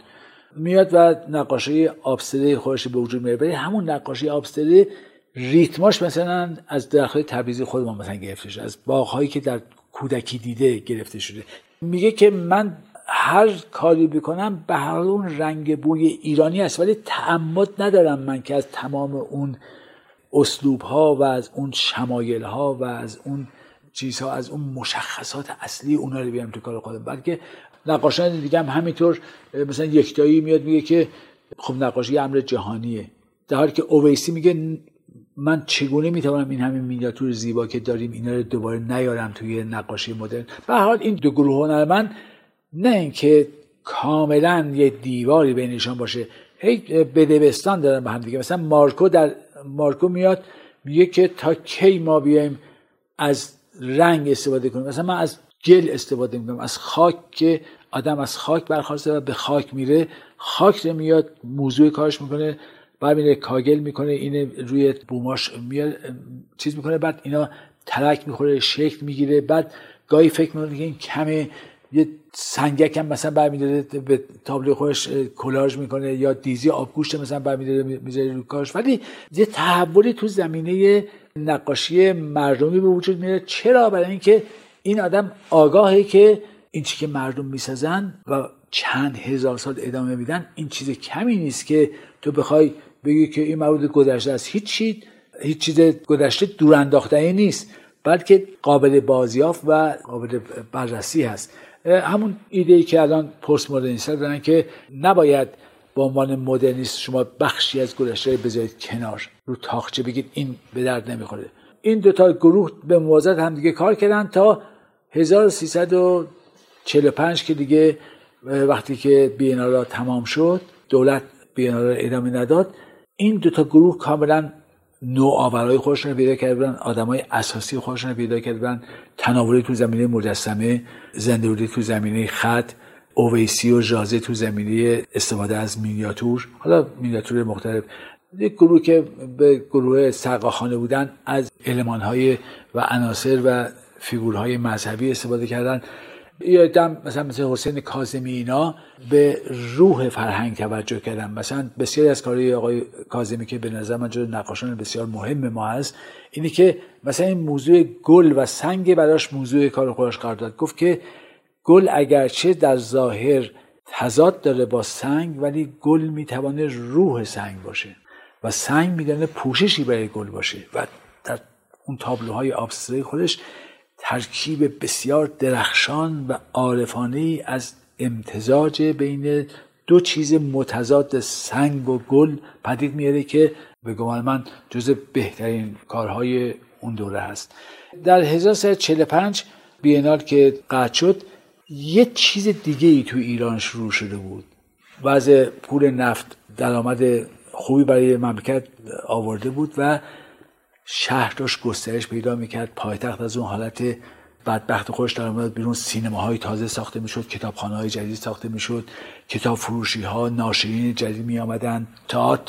میاد و نقاشی آبستری خودش به وجود میاره. ولی همون نقاشی آبستری ریتماش مثلا از درخت تبریزی خودمان مثلا گرفته شده از باغهایی که در کودکی دیده گرفته شده. میگه که من هر کاری بکنم به هر اون رنگ بوی ایرانی است ولی تعمد ندارم من که از تمام اون اسلوب ها و از اون شمایل ها و از اون چیزها از اون مشخصات اصلی اونا رو بیارم تو کار خودم. بلکه نقاشان دیگه هم همینطور مثلا یکتایی میاد میگه که خب نقاشی امر جهانیه. در حالی که اویسی میگه من چگونه می‌توانم این همین مینیاتور زیبا که داریم اینا رو دوباره نیارم توی نقاشی مدرن؟ به حال این دو گروه هنرمند نه اینکه کاملا یه دیواری بینشان باشه. هی بدبستان دارن به هم دیگه. مثلا مارکو در مارکو میاد میگه که تا کی ما بیایم از رنگ استفاده کنیم؟ مثلا من از گل استفاده می‌کنم. از خاک که آدم از خاک برخواسته و به خاک میره خاک رو میاد موضوع کارش می‌کنه. بعد میره کاگل می‌کنه این روی بوماش میاد چیز می‌کنه بعد اینا ترک می‌خوره شکل می‌گیره بعد گاهی فکر می‌کنه که این کمه یه سنگک هم مثلا برمیداره به تابلو خودش کلاژ می‌کنه یا دیزی آبگوشت مثلا برمیداره می‌ذاره رو کارش ولی یه تحولی تو زمینه نقاشی مردمی به وجود میاد چرا؟ برای اینکه این آدم آگاهه که این چی که مردم می‌سازن و چند هزار سال ادامه میدن این چیز کمی نیست که تو بخوای بگی که این مورد گذشته است هیچ چیز هیچ چیز گذشته دور انداختنی نیست بلکه قابل بازیافت و قابل بررسی هست. همون ایده ای که الان پست مدرنیست دارن که نباید به عنوان مدرنیست شما بخشی از گذشته بذارید کنار رو تاخچه بگید این به درد نمی‌خوره. این دوتا گروه به موازات هم دیگه کار کردن تا 1345 که دیگه وقتی که بینالا تمام شد دولت بینالا ادامه نداد این دوتا گروه کاملا نوآورای خودشون رو پیدا کردن آدمای اساسی خودشون رو پیدا کردن. تناوری تو زمینه مجسمه زندهوری تو زمینه خط اویسی و ژازه تو زمینه استفاده از مینیاتور. حالا مینیاتور مختلف. یک گروه که به گروه سرقاخانه بودن از المانهای و عناصر و فیگورهای مذهبی استفاده کردن. یادم مثلا مثل حسین کاظمی اینا به روح فرهنگ توجه کردن. مثلا بسیاری از کارهای آقای کاظمی که به نظر من جز نقاشان بسیار مهم ما هست اینه که مثلا این موضوع گل و سنگ براش موضوع کار خودش قرار داد. گفت که گل اگرچه در ظاهر تضاد داره با سنگ ولی گل می‌توانه روح سنگ باشه و سنگ می‌تونه پوششی برای گل باشه. و در اون تابلوهای آبستری خودش ترکیب بسیار درخشان و عارفانه از امتزاج بین دو چیز متضاد سنگ و گل پدید میاره که به گمان من جز بهترین کارهای اون دوره هست در 1345 بینال که قطع شد یه چیز دیگه ای تو ایران شروع شده بود. وضع پول نفت درآمد خوبی برای مملکت آورده بود و شهر داشت گسترش پیدا می‌کرد. پایتخت از اون حالت بدبخت خودش در اومد بیرون. سینماهای تازه ساخته می‌شد کتابخانه های جدید ساخته می‌شد. کتاب فروشی ها ناشرین جدید می آمدن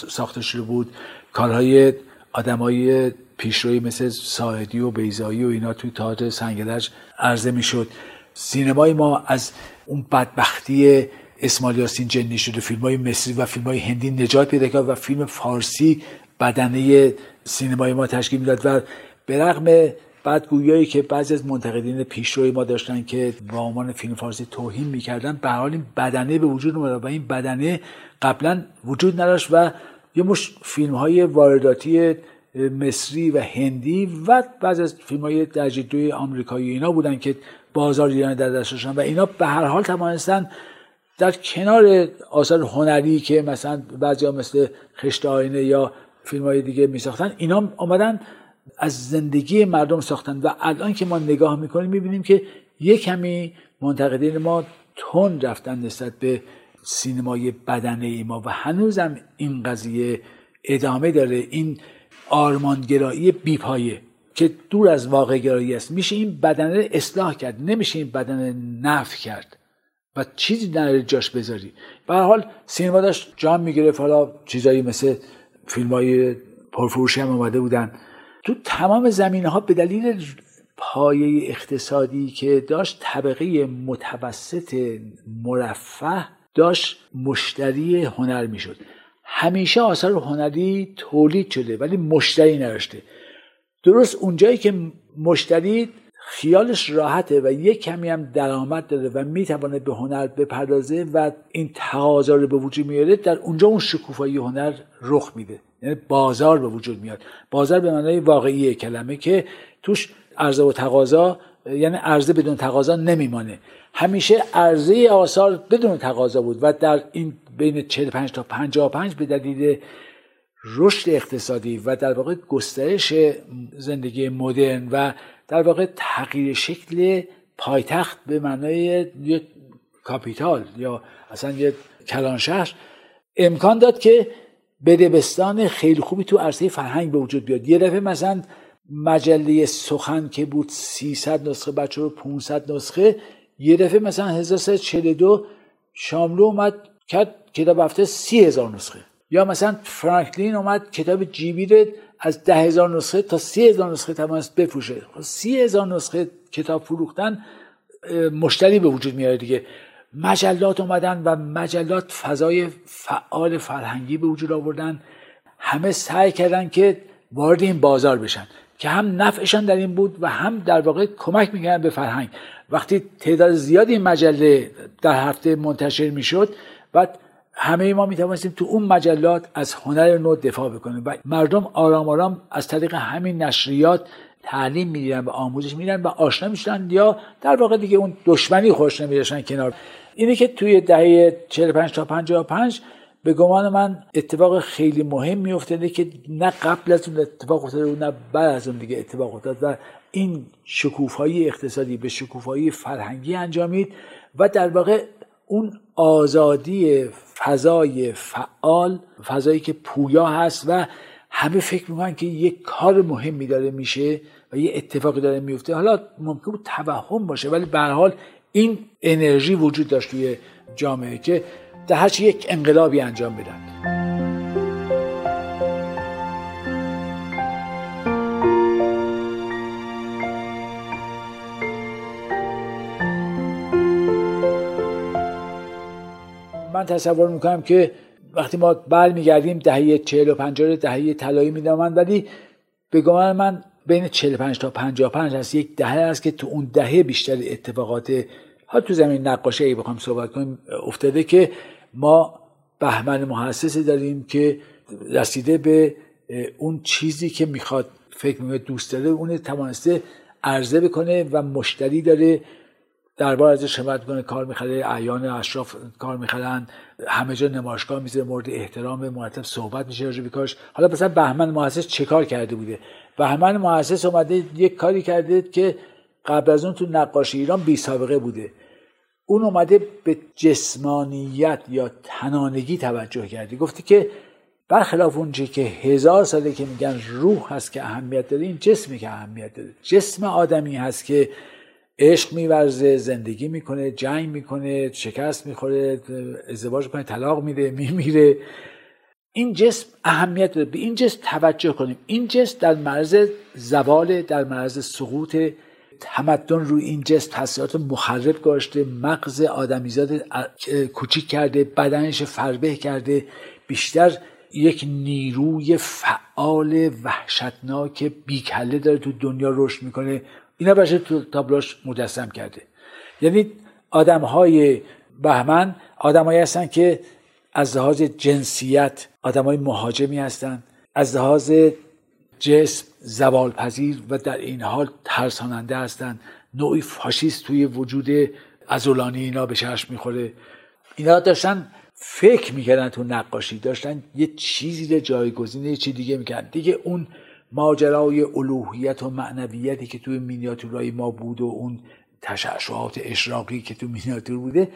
ساخته شده بود. کارهای آدمای پیشروی مثل ساعدی و بیزایی و اینا توی تئاتر سنگلج عرضه می‌شد. سینمای ما از اون بدبختی اسماعیل یاسین جنی شده فیلم های مصری و فیلم های هندی نجات پیدا کرد و فیلم فارسی بدنه سینمای ما تشکیل می‌داد و به رغم بدگویایی که بعضی از منتقدین پیشروی ما داشتن که با عنوان فیلم فارسی توهین می‌کردن به حال این بدنه به وجود اومد و این بدنه قبلا وجود نداشت و یه مش فیلم های وارداتی مصری و هندی و بعض از فیلم های درجه دوی آمریکایی اینا بودن که بازار ایران در دست و اینا به هر حال توانستن در کنار آثار هنری که مثلا بعضی مثل خشت آینه یا فیلم های دیگه می ساختن اینا آمدن از زندگی مردم ساختن و الان که ما نگاه می‌کنیم می‌بینیم که یک کمی منتقدین ما تون رفتن نسبت به سینمای بدنه ای ما و هنوزم این قضیه ادامه داره. این آرمانگرایی بیپایه که دور از واقع گرایی است. میشه این بدنه اصلاح کرد نمیشه این بدنه نف کرد. و چیزی در جاش بذاری. به حال سینما داشت جان می‌گرفت. حالا چیزایی مثل فیلم های پرفروشی هم اومده بودن. تو تمام زمینه ها به دلیل پایه اقتصادی که داشت طبقه متوسط مرفه داشت مشتری هنر می‌شد. همیشه آثار هنری تولید شده ولی مشتری نداشته. درست اونجایی که مشتری خیالش راحته و یک کمی هم درآمد داره و می‌تونه به هنر بپردازه و این تقاضا رو به وجود میاره در اونجا اون شکوفایی هنر رخ میده. یعنی بازار به وجود میاد. بازار به معنای واقعی کلمه که توش عرضه و تقاضا یعنی عرضه بدون تقاضا نمیمانه. همیشه عرضه آثار بدون تقاضا بود و در این بین 45 تا 55 به دلیل رشد اقتصادی و در واقع گسترش زندگی مدرن و در واقع تغییر شکل پایتخت به معنای یک کاپیتال یا اصلا یک کلانشهر امکان داد که بدبستان خیلی خوبی تو عرصه فرهنگ به وجود بیاد. یه دفعه مثلا مجله سخن که بود 300 نسخه بچه رو 500 نسخه یه دفعه مثلا 1342 شاملو اومد کرد کتاب هفته سی هزار نسخه. یا مثلا فرانکلین اومد کتاب جیبی از ده هزار نسخه تا سی هزار نسخه توانست بفروشه. خب سی هزار نسخه کتاب فروختن مشتری به وجود میاره دیگه. مجلات اومدن و مجلات فضای فعال فرهنگی به وجود آوردن. همه سعی کردن که وارد این بازار بشن که هم نفعشان در این بود و هم در واقع کمک می‌کردن به فرهنگ. وقتی تعداد زیادی مجله در هفته منتشر می‌شد بعد همه ما می توانستیم تو اون مجلات از هنر نو دفاع بکنیم و مردم آرام آرام از طریق همین نشریات تعلیم می‌دیدن و آموزش میدن و آشنا می‌شدن یا در واقع دیگه اون دشمنی خوش نمیداشتن کنار. اینه که توی دهه 45 تا 55 به گمان من اتفاق خیلی مهم میافتاده که نه قبل از اون اتفاق افتاده و نه بعد از اون دیگه اتفاق افتاد و این شکوفایی اقتصادی به شکوفایی فرهنگی انجامید و در واقع اون آزادی فضای فعال فضایی که پویا هست و همه فکر می‌کنن که یک کار مهمی داره میشه و یه اتفاقی داره میفته حالا ممکن بود توهم باشه ولی به حال این انرژی وجود داشت توی جامعه که در یک انقلابی انجام بدن من تصور می‌کنم که وقتی ما برمیگردیم دهه 45 و دهه طلایی میدامن ولی به گمان من بین 45 تا 55 هست. یک دهه است که تو اون دهه بیشتر اتفاقات ها تو زمین نقاشی ای بخوام صحبت کنیم افتاده که ما بهمن محسسی داریم که رسیده به اون چیزی که می‌خواد فکر می‌کنه دوست داره اون توانسته عرضه بکنه و مشتری داره. دربار ازش حمایت کنه کار می‌خره اعیان اشراف کار می‌خرن همه جا نمایشگاه می‌ذاره مورد احترام مرتب صحبت میشه راجع کارش. حالا مثلا بهمن محسس چه کار کرده بوده؟ بهمن محسس اومده یک کاری کرده که قبل از اون تو نقاشی ایران بی سابقه بوده. اون اومده به جسمانیت یا تنانگی توجه کرده. گفته که برخلاف اونچه که هزار ساله که میگن روح هست که اهمیت داره این جسمی که اهمیت داره. جسم آدمی هست که عشق میورزه زندگی می‌کنه جنگ می‌کنه شکست می‌خوره ازدواج کنه طلاق میده میمیره. این جسم اهمیت داره. به این جسم توجه کنیم. این جسم در معرض زوال در معرض سقوط تمدن روی این جسم تاثیرات مخرب گذاشته مغز آدمیزاد کوچیک کرده بدنش فربه کرده. بیشتر یک نیروی فعال وحشتناک بیکله داره تو دنیا رشد می‌کنه. اینا بشه تو تابلوش مجسم کرده. یعنی آدم های بهمن آدمایی هستن که از لحاظ جنسیت آدم های مهاجمی هستن از لحاظ جسم زوال پذیر و در این حال ترساننده هستند نوعی فاشیست توی وجود ازولانی اینا به چشم می‌خوره. اینا داشتن فکر می‌کردن تو نقاشی داشتن یه چیزی رو جایگزین یه چی دیگه می‌کردن. دیگه اون ماجرای الوهیت و معنویتی که توی مینیاتورهای ما بود و اون تشعشعات اشراقی که تو مینیاتور بوده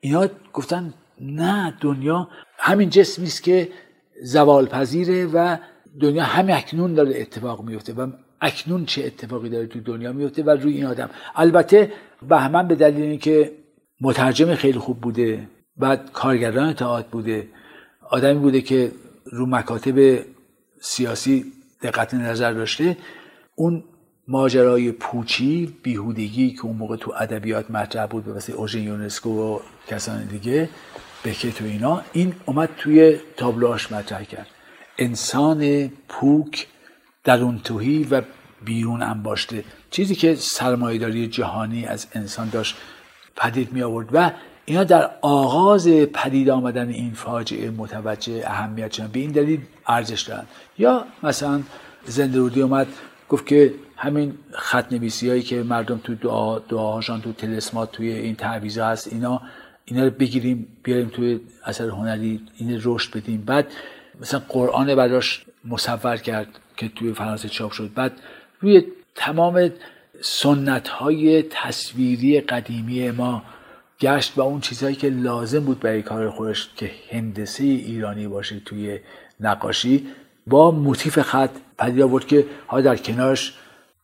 اینا گفتن نه دنیا همین جسمی است که زوال پذیره و دنیا همین اکنون داره اتفاق میفته و اکنون چه اتفاقی داره تو دنیا میفته و روی این آدم. البته بهمن به دلیل اینکه مترجم خیلی خوب بوده بعد کارگردان اتحاد بوده آدمی بوده که رو مکاتب سیاسی دقت نظر داشته اون ماجرای پوچی بیهودگی که اون موقع تو ادبیات مطرح بود به واسه اوژن یونسکو و کسان دیگه بکه تو اینا این اومد توی تابلوهاش مطرح کرد. انسان پوک در اون توهی و بیرون انباشته. چیزی که سرمایهداری جهانی از انسان داشت پدید می آورد و اینا در آغاز پدید آمدن این فاجعه متوجه اهمیت شدن. به این دلیل ارزش دارن. یا مثلا زنده رودی اومد گفت که همین خط نویسی هایی که مردم تو دعا دعاهاشان تو تلسمات توی این تعویض هست اینا اینا رو بگیریم بیاریم توی اثر هنری این رشد بدیم. بعد مثلا قرآن براش مصور کرد که توی فرانسه چاپ شد. بعد روی تمام سنت های تصویری قدیمی ما گشت و اون چیزهایی که لازم بود برای کار خودش که هندسه ایرانی باشه توی نقاشی با موتیف خط پدید آورد که ها در کنارش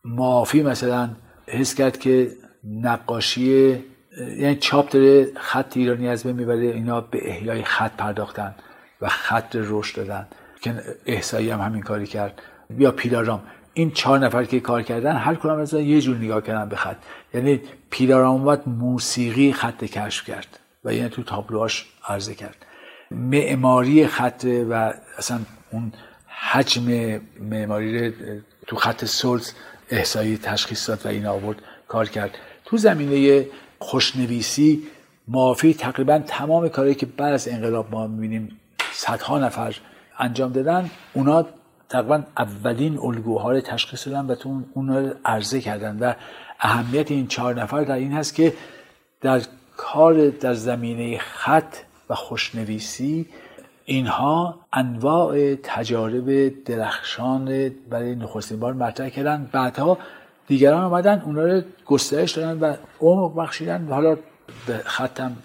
معافی مثلا حس کرد که نقاشی یعنی چاپ داره خط ایرانی از بین می‌بره اینا به احیای خط پرداختن و خط رشد دادن. که احسایی هم همین کاری کرد. یا پیلارام. این چهار نفر که کار کردن هر کدوم از یه جور نگاه کردن به خط. یعنی پیلارام اومد موسیقی خط کشف کرد و یعنی تو تابلوهاش عرضه کرد. معماری خط و اصلا اون حجم معماری تو خط سلز احسایی تشخیص داد و این آورد کار کرد. تو زمینه خوشنویسی معافی تقریبا تمام کاری که بعد از انقلاب ما می‌بینیم صدها نفر انجام دادن اونا تقریبا اولین الگوها رو تشخیص دادن و تو اونا رو عرضه کردن و اهمیت این چهار نفر در این هست که در کار در زمینه خط و خوشنویسی اینها انواع تجارب درخشان برای نخستین بار مطرح کردن. بعدها دیگران آمدن اونا رو گسترش دادن و عمق بخشیدن. حالا به ختم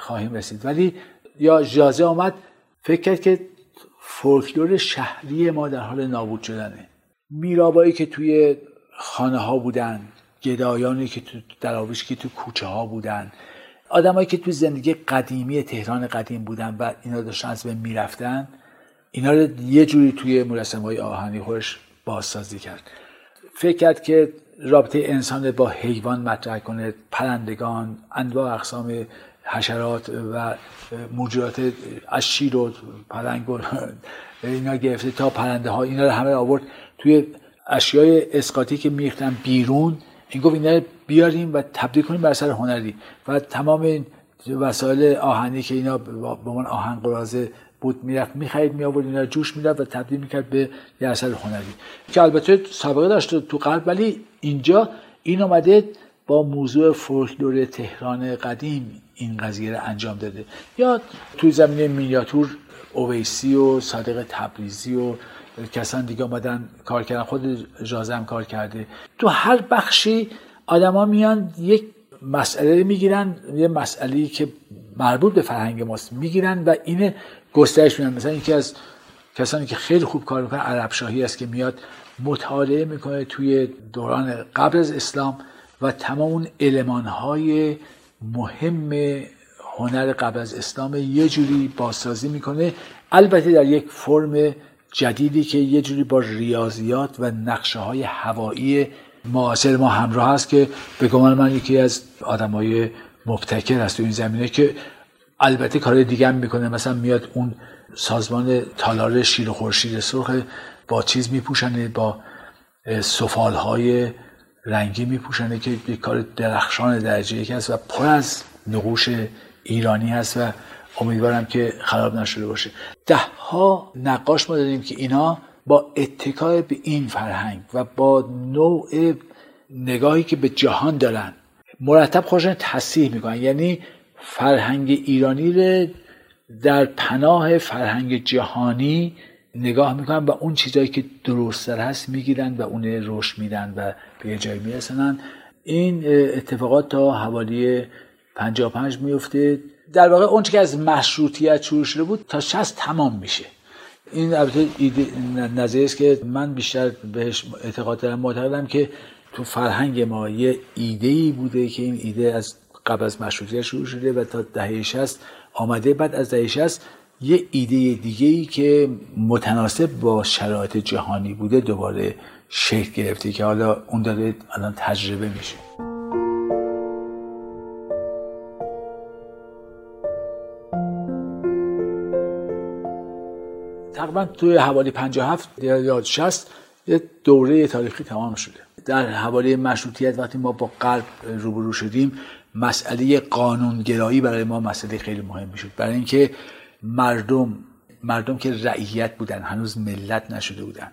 خواهیم رسید. ولی یا جازه آمد فکر کرد که فولکلور شهری ما در حال نابود شدنه. میرابایی که توی خانه ها بودن گدایانی که تو دراویش که تو کوچه ها بودن آدمایی که تو زندگی قدیمی تهران قدیم بودن و اینا داشتن از بین می‌رفتن اینا رو یه جوری توی مرسم های آهنی خودش بازسازی کرد. فکر کرد که رابطه انسان با حیوان مطرح کنه پرندگان انواع اقسام حشرات و موجودات از شیر و پلنگ و اینا گرفته تا پرنده ها. اینا رو همه آورد. توی اشیای اسقاطی که میختن بیرون این گفت اینا بیاریم و تبدیل کنیم بر اثر هنری. و تمام این وسایل آهنی که اینا به من آهن قرازه بود می‌رفت می‌خرید می آورد اینا جوش می‌رفت و تبدیل می‌کرد به یه اثر هنری. که البته سابقه داشته تو قلب ولی اینجا این آمده با موضوع فولکلور تهران قدیم. این قضیه رو انجام داده. یا توی زمینه مینیاتور اویسی و صادق تبریزی و کسان دیگه آمدن کار کردن. خود جازم کار کرده. تو هر بخشی آدما میان یک مسئله می‌گیرن یه مسئله که مربوط به فرهنگ ماست می‌گیرن و این گسترش میدن. مثلا یکی از کسانی که خیلی خوب کار می‌کنه عرب شاهی است که میاد مطالعه می‌کنه توی دوران قبل از اسلام و تمام اون علمان های مهم هنر قبل از اسلام یه جوری بازسازی می‌کنه. البته در یک فرم جدیدی که یه جوری با ریاضیات و نقشه های هوایی معاصر ما همراه هست که به گمان من یکی از آدمای مبتکر هست تو این زمینه که البته کار دیگه هم می‌کنه. مثلا میاد اون سازمان تالار شیر و خورشید سرخ با چیز میپوشنه با سفال های رنگی میپوشنه که یک کار درخشان درجه یک هست و پر از نقوش ایرانی هست و امیدوارم که خراب نشده باشه. ده ها نقاش ما داریم که اینا با اتکای به این فرهنگ و با نوع نگاهی که به جهان دارن مرتب خودشون تصحیح می‌کنن. یعنی فرهنگ ایرانی رو در پناه فرهنگ جهانی نگاه می‌کنن و اون چیزایی که درستتر هست می‌گیرن و اون رشد میدن و به یه جایی میرسنن این اتفاقات تا حوالی 55 میفته در واقع اون که از مشروطیت شروع شده بود تا 60 تمام میشه. این البته نظریه است که من بیشتر بهش اعتقاد دارم. معتقدم که تو فرهنگ ما یه ایده ای بوده که این ایده از قبل از مشروطیت شروع شده و تا دهه 60 آمده. بعد از دهه 60 یه ایده دیگه ای که متناسب با شرایط جهانی بوده دوباره شکل گرفته که حالا اون داره الان تجربه میشه. تقریبا توی حوالی 57 یا 60 یه دوره تاریخی تمام شده. در حوالی مشروطیت وقتی ما با قلب روبرو شدیم مسئله قانونگرایی برای ما مسئله خیلی مهم شد. برای اینکه مردم مردم که رعیت بودن هنوز ملت نشده بودن.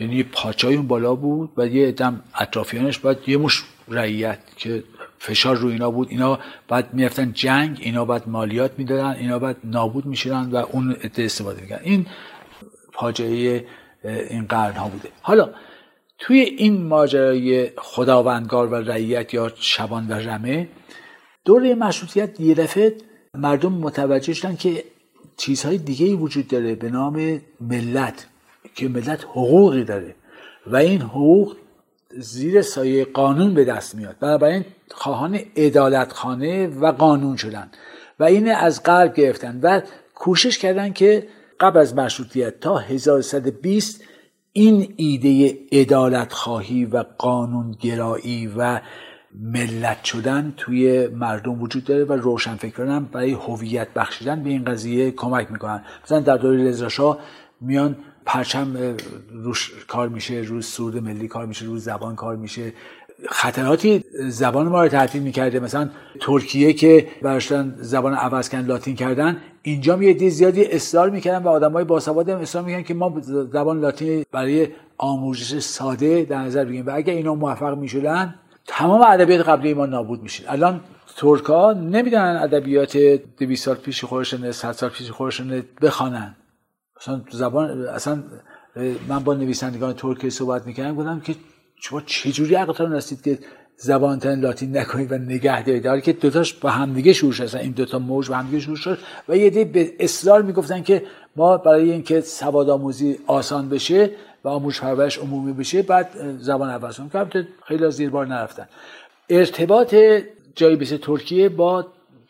یعنی پاچای اون بالا بود و یه ادم اطرافیانش باید یه مش رعیت که فشار رو اینا بود. اینا بعد می‌رفتن جنگ اینا بعد مالیات می‌دادن اینا بعد نابود می‌شدن و اون عده استفاده می‌کردن. این فاجعه این قرن ها بوده. حالا توی این ماجرای خداوندگار و رعیت یا شبان و رمه دوره مشروطیت یه دفعه مردم متوجه شدن که چیزهای دیگه ای وجود داره به نام ملت که ملت حقوقی داره. و این حقوق زیر سایه قانون به دست میاد. بنابراین خواهان ادالت خانه و قانون شدن. و این از قلب گرفتن. و کوشش کردن که قبل از مشروطیت تا 1120 این ایده ادالت خواهی و قانون گرایی و ملت شدن توی مردم وجود داره و روشن فکران برای هویت بخشیدن به این قضیه کمک می‌کنن. مثلا در دوره رضا میان پرچم روش کار میشه روز سرود ملی کار میشه روز زبان کار میشه. خطراتی زبان ما رو تعطیل می‌کرده. مثلا ترکیه که برشتن زبان عوض کردن لاتین کردن اینجا یه دی زیادی اصرار می‌کردن و آدمای باسواد هم اصرار می‌کردن که ما زبان لاتین برای آموزش ساده در نظر بگیریم. و اگر اینا موفق می‌شدن تمام ادبیات قبلی ما نابود میشه. الان ترکا نمی‌دونن ادبیات 200 سال پیش خودشون 100 سال پیش خودشون بخوانن. اصلا زبان اصلا من با نویسندگان ترکی صحبت می‌کردم گفتم که شما چجوری عقلتون رسید که زبان تن لاتین نکنید و نگه دارید؟ حالی که دوتاش با همدیگه شروع شد. این دوتا موج با همدیگه شروع شد و یه دی به اصرار می‌گفتن که ما برای اینکه سواد آموزی آسان بشه و آموزش پرورش عمومی بشه بعد زبان عوض کنیم که خیلی از زیر بار نرفتن. ارتباط جای بیس ترکیه با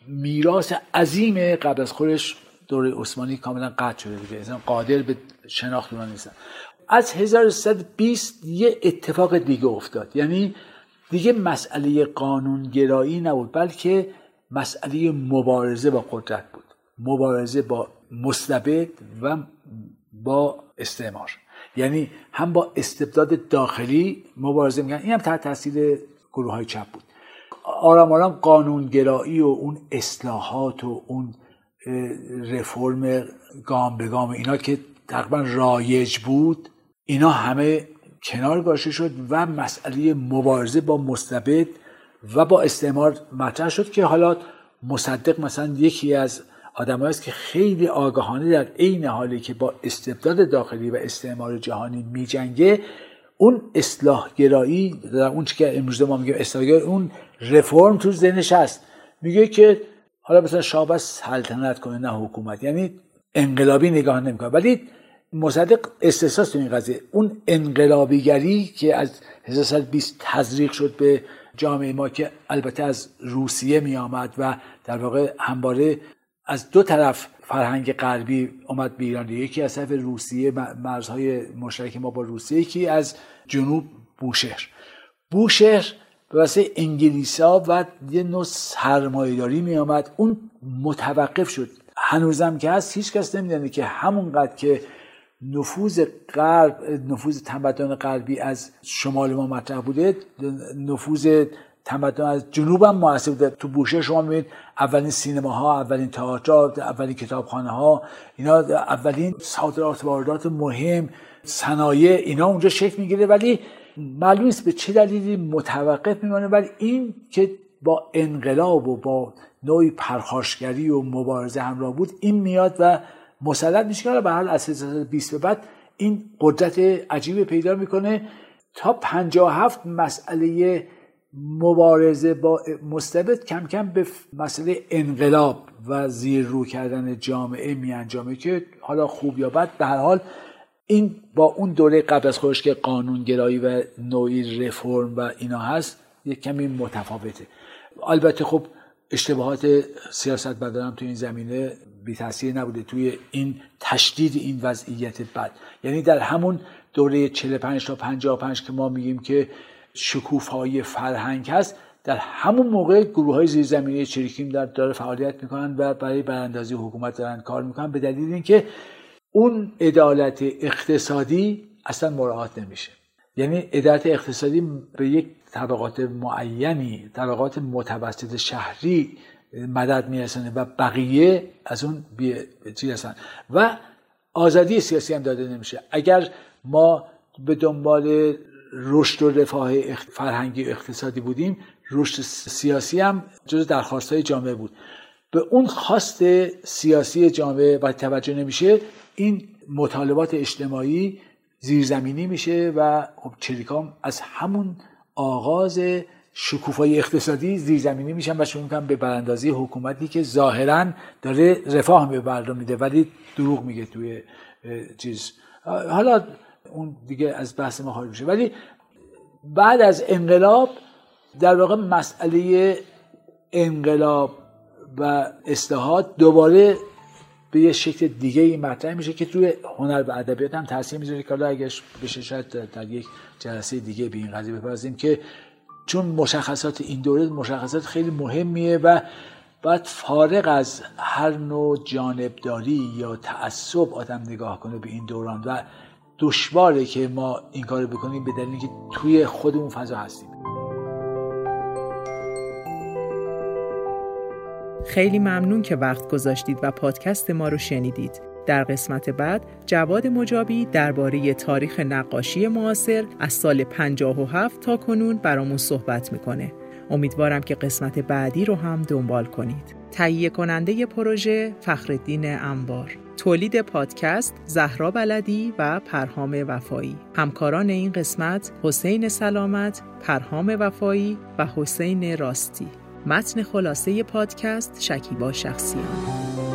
میراث عظیم قبل از خودش دوره عثمانی کاملا قطع شده دیگه. قادر به شناخت اونها نیستن از 1120 یه اتفاق دیگه افتاد. یعنی دیگه مسئله قانونگرایی نبود بلکه مسئله مبارزه با قدرت بود. مبارزه با مستبد و با استعمار. یعنی هم با استبداد داخلی مبارزه میگن این هم تحت تاثیر گروه های چپ بود. آرام آرام قانونگرایی و اون اصلاحات و اون رفرم گام به گام اینا که تقریبا رایج بود اینا همه کنار گذاشته شد و مسئله مبارزه با مستبد و با استعمار مطرح شد که حالا مصدق مثلا یکی از آدم است که خیلی آگاهانه در عین حالی که با استبداد داخلی و استعمار جهانی میجنگه اون اصلاح گرایی در اون که امروز ما میگیم اصلاح اون رفرم تو ذهنش هست. میگه که حالا مثلا شاه سلطنت کنه نه حکومت. یعنی انقلابی نگاه نمی‌کنه. ولی مصدق استثاست تو این قضیه. اون انقلابیگری که از 1920 تزریق شد به جامعه ما که البته از روسیه می آمد و در واقع همواره از دو طرف فرهنگ غربی اومد به ایران. یکی از طرف روسیه مرزهای مشترک ما با روسیه یکی از جنوب بوشهر. بوشهر به واسه انگلیسا و یه نوع سرمایهداری می آمد اون متوقف شد. هنوزم که هست هیچ کس نمی‌دونه که همونقدر که نفوذ غرب نفوذ تمدن غربی از شمال ما مطرح بوده نفوذ تمدن از جنوب هم موثر بوده. تو بوشه شما می‌بینید اولین سینما ها اولین تئاتر اولین کتابخانه ها اینا اولین صادرات واردات مهم صنایع اینا اونجا شکل می‌گیره. ولی معلوم نیست به چه دلیلی متوقف میمانه ولی این که با انقلاب و با نوعی پرخاشگری و مبارزه همراه بود این میاد و مسلط میشه. که به حال از 20 به بعد این قدرت عجیب پیدا می‌کنه. تا 57 مسئله مبارزه با مستبد کم کم به مسئله انقلاب و زیر رو کردن جامعه می انجامه که حالا خوب یا بد به هر حال این با اون دوره قبل از خودش که قانونگرایی و نوعی رفرم و اینا هست یک کمی متفاوته. البته خب اشتباهات سیاست بدارم توی این زمینه بی تاثیر نبوده توی این تشدید این وضعیت بد. یعنی در همون دوره 45 تا 55 که ما میگیم که شکوفایی فرهنگ هست در همون موقع گروه های زیرزمینی چریکیم در داره فعالیت می‌کنن و برای براندازی حکومت دارن کار می‌کنن به دلیل اینکه اون عدالت اقتصادی اصلا مراعات نمیشه. یعنی عدالت اقتصادی به یک طبقات معینی طبقات متوسط شهری مدد میرسونه و بقیه از اون چی هستن. و آزادی سیاسی هم داده نمیشه. اگر ما به دنبال رشد و رفاه فرهنگی و اقتصادی بودیم. رشد سیاسی هم جز درخواست های جامعه بود. به اون خواست سیاسی جامعه و توجه نمیشه این مطالبات اجتماعی زیرزمینی میشه و خب چریکام از همون آغاز شکوفای اقتصادی زیرزمینی میشن و شروع می‌کنن به براندازی حکومتی که ظاهرا داره رفاه به مردم میده ولی دروغ میگه توی چیز. حالا اون دیگه از بحث ما خارج میشه. ولی بعد از انقلاب در واقع مسئله انقلاب و اصلاحات دوباره به یه شکل دیگه ای مطرح میشه که توی هنر و ادبیات هم تاثیر می‌ذاره. که حالا اگه بشه شاید در یک جلسه دیگه به این قضیه بپردازیم که چون مشخصات این دوره مشخصات خیلی مهمیه و باید فارغ از هر نوع جانبداری یا تعصب آدم نگاه کنه به این دوران و دشواره که ما این کار بکنیم به دلیل اینکه توی خودمون فضا هستیم خیلی ممنون که وقت گذاشتید و پادکست ما رو شنیدید. در قسمت بعد جواد مجابی درباره تاریخ نقاشی معاصر از سال 57 تا کنون برامون صحبت می‌کنه. امیدوارم که قسمت بعدی رو هم دنبال کنید. تهیه کننده پروژه فخردین انبار تولید پادکست زهرا بلدی و پرهام وفایی. همکاران این قسمت حسین سلامت پرهام وفایی و حسین راستی. متن خلاصه پادکست شکیبا شخصیان.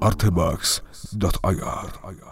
artebox.ir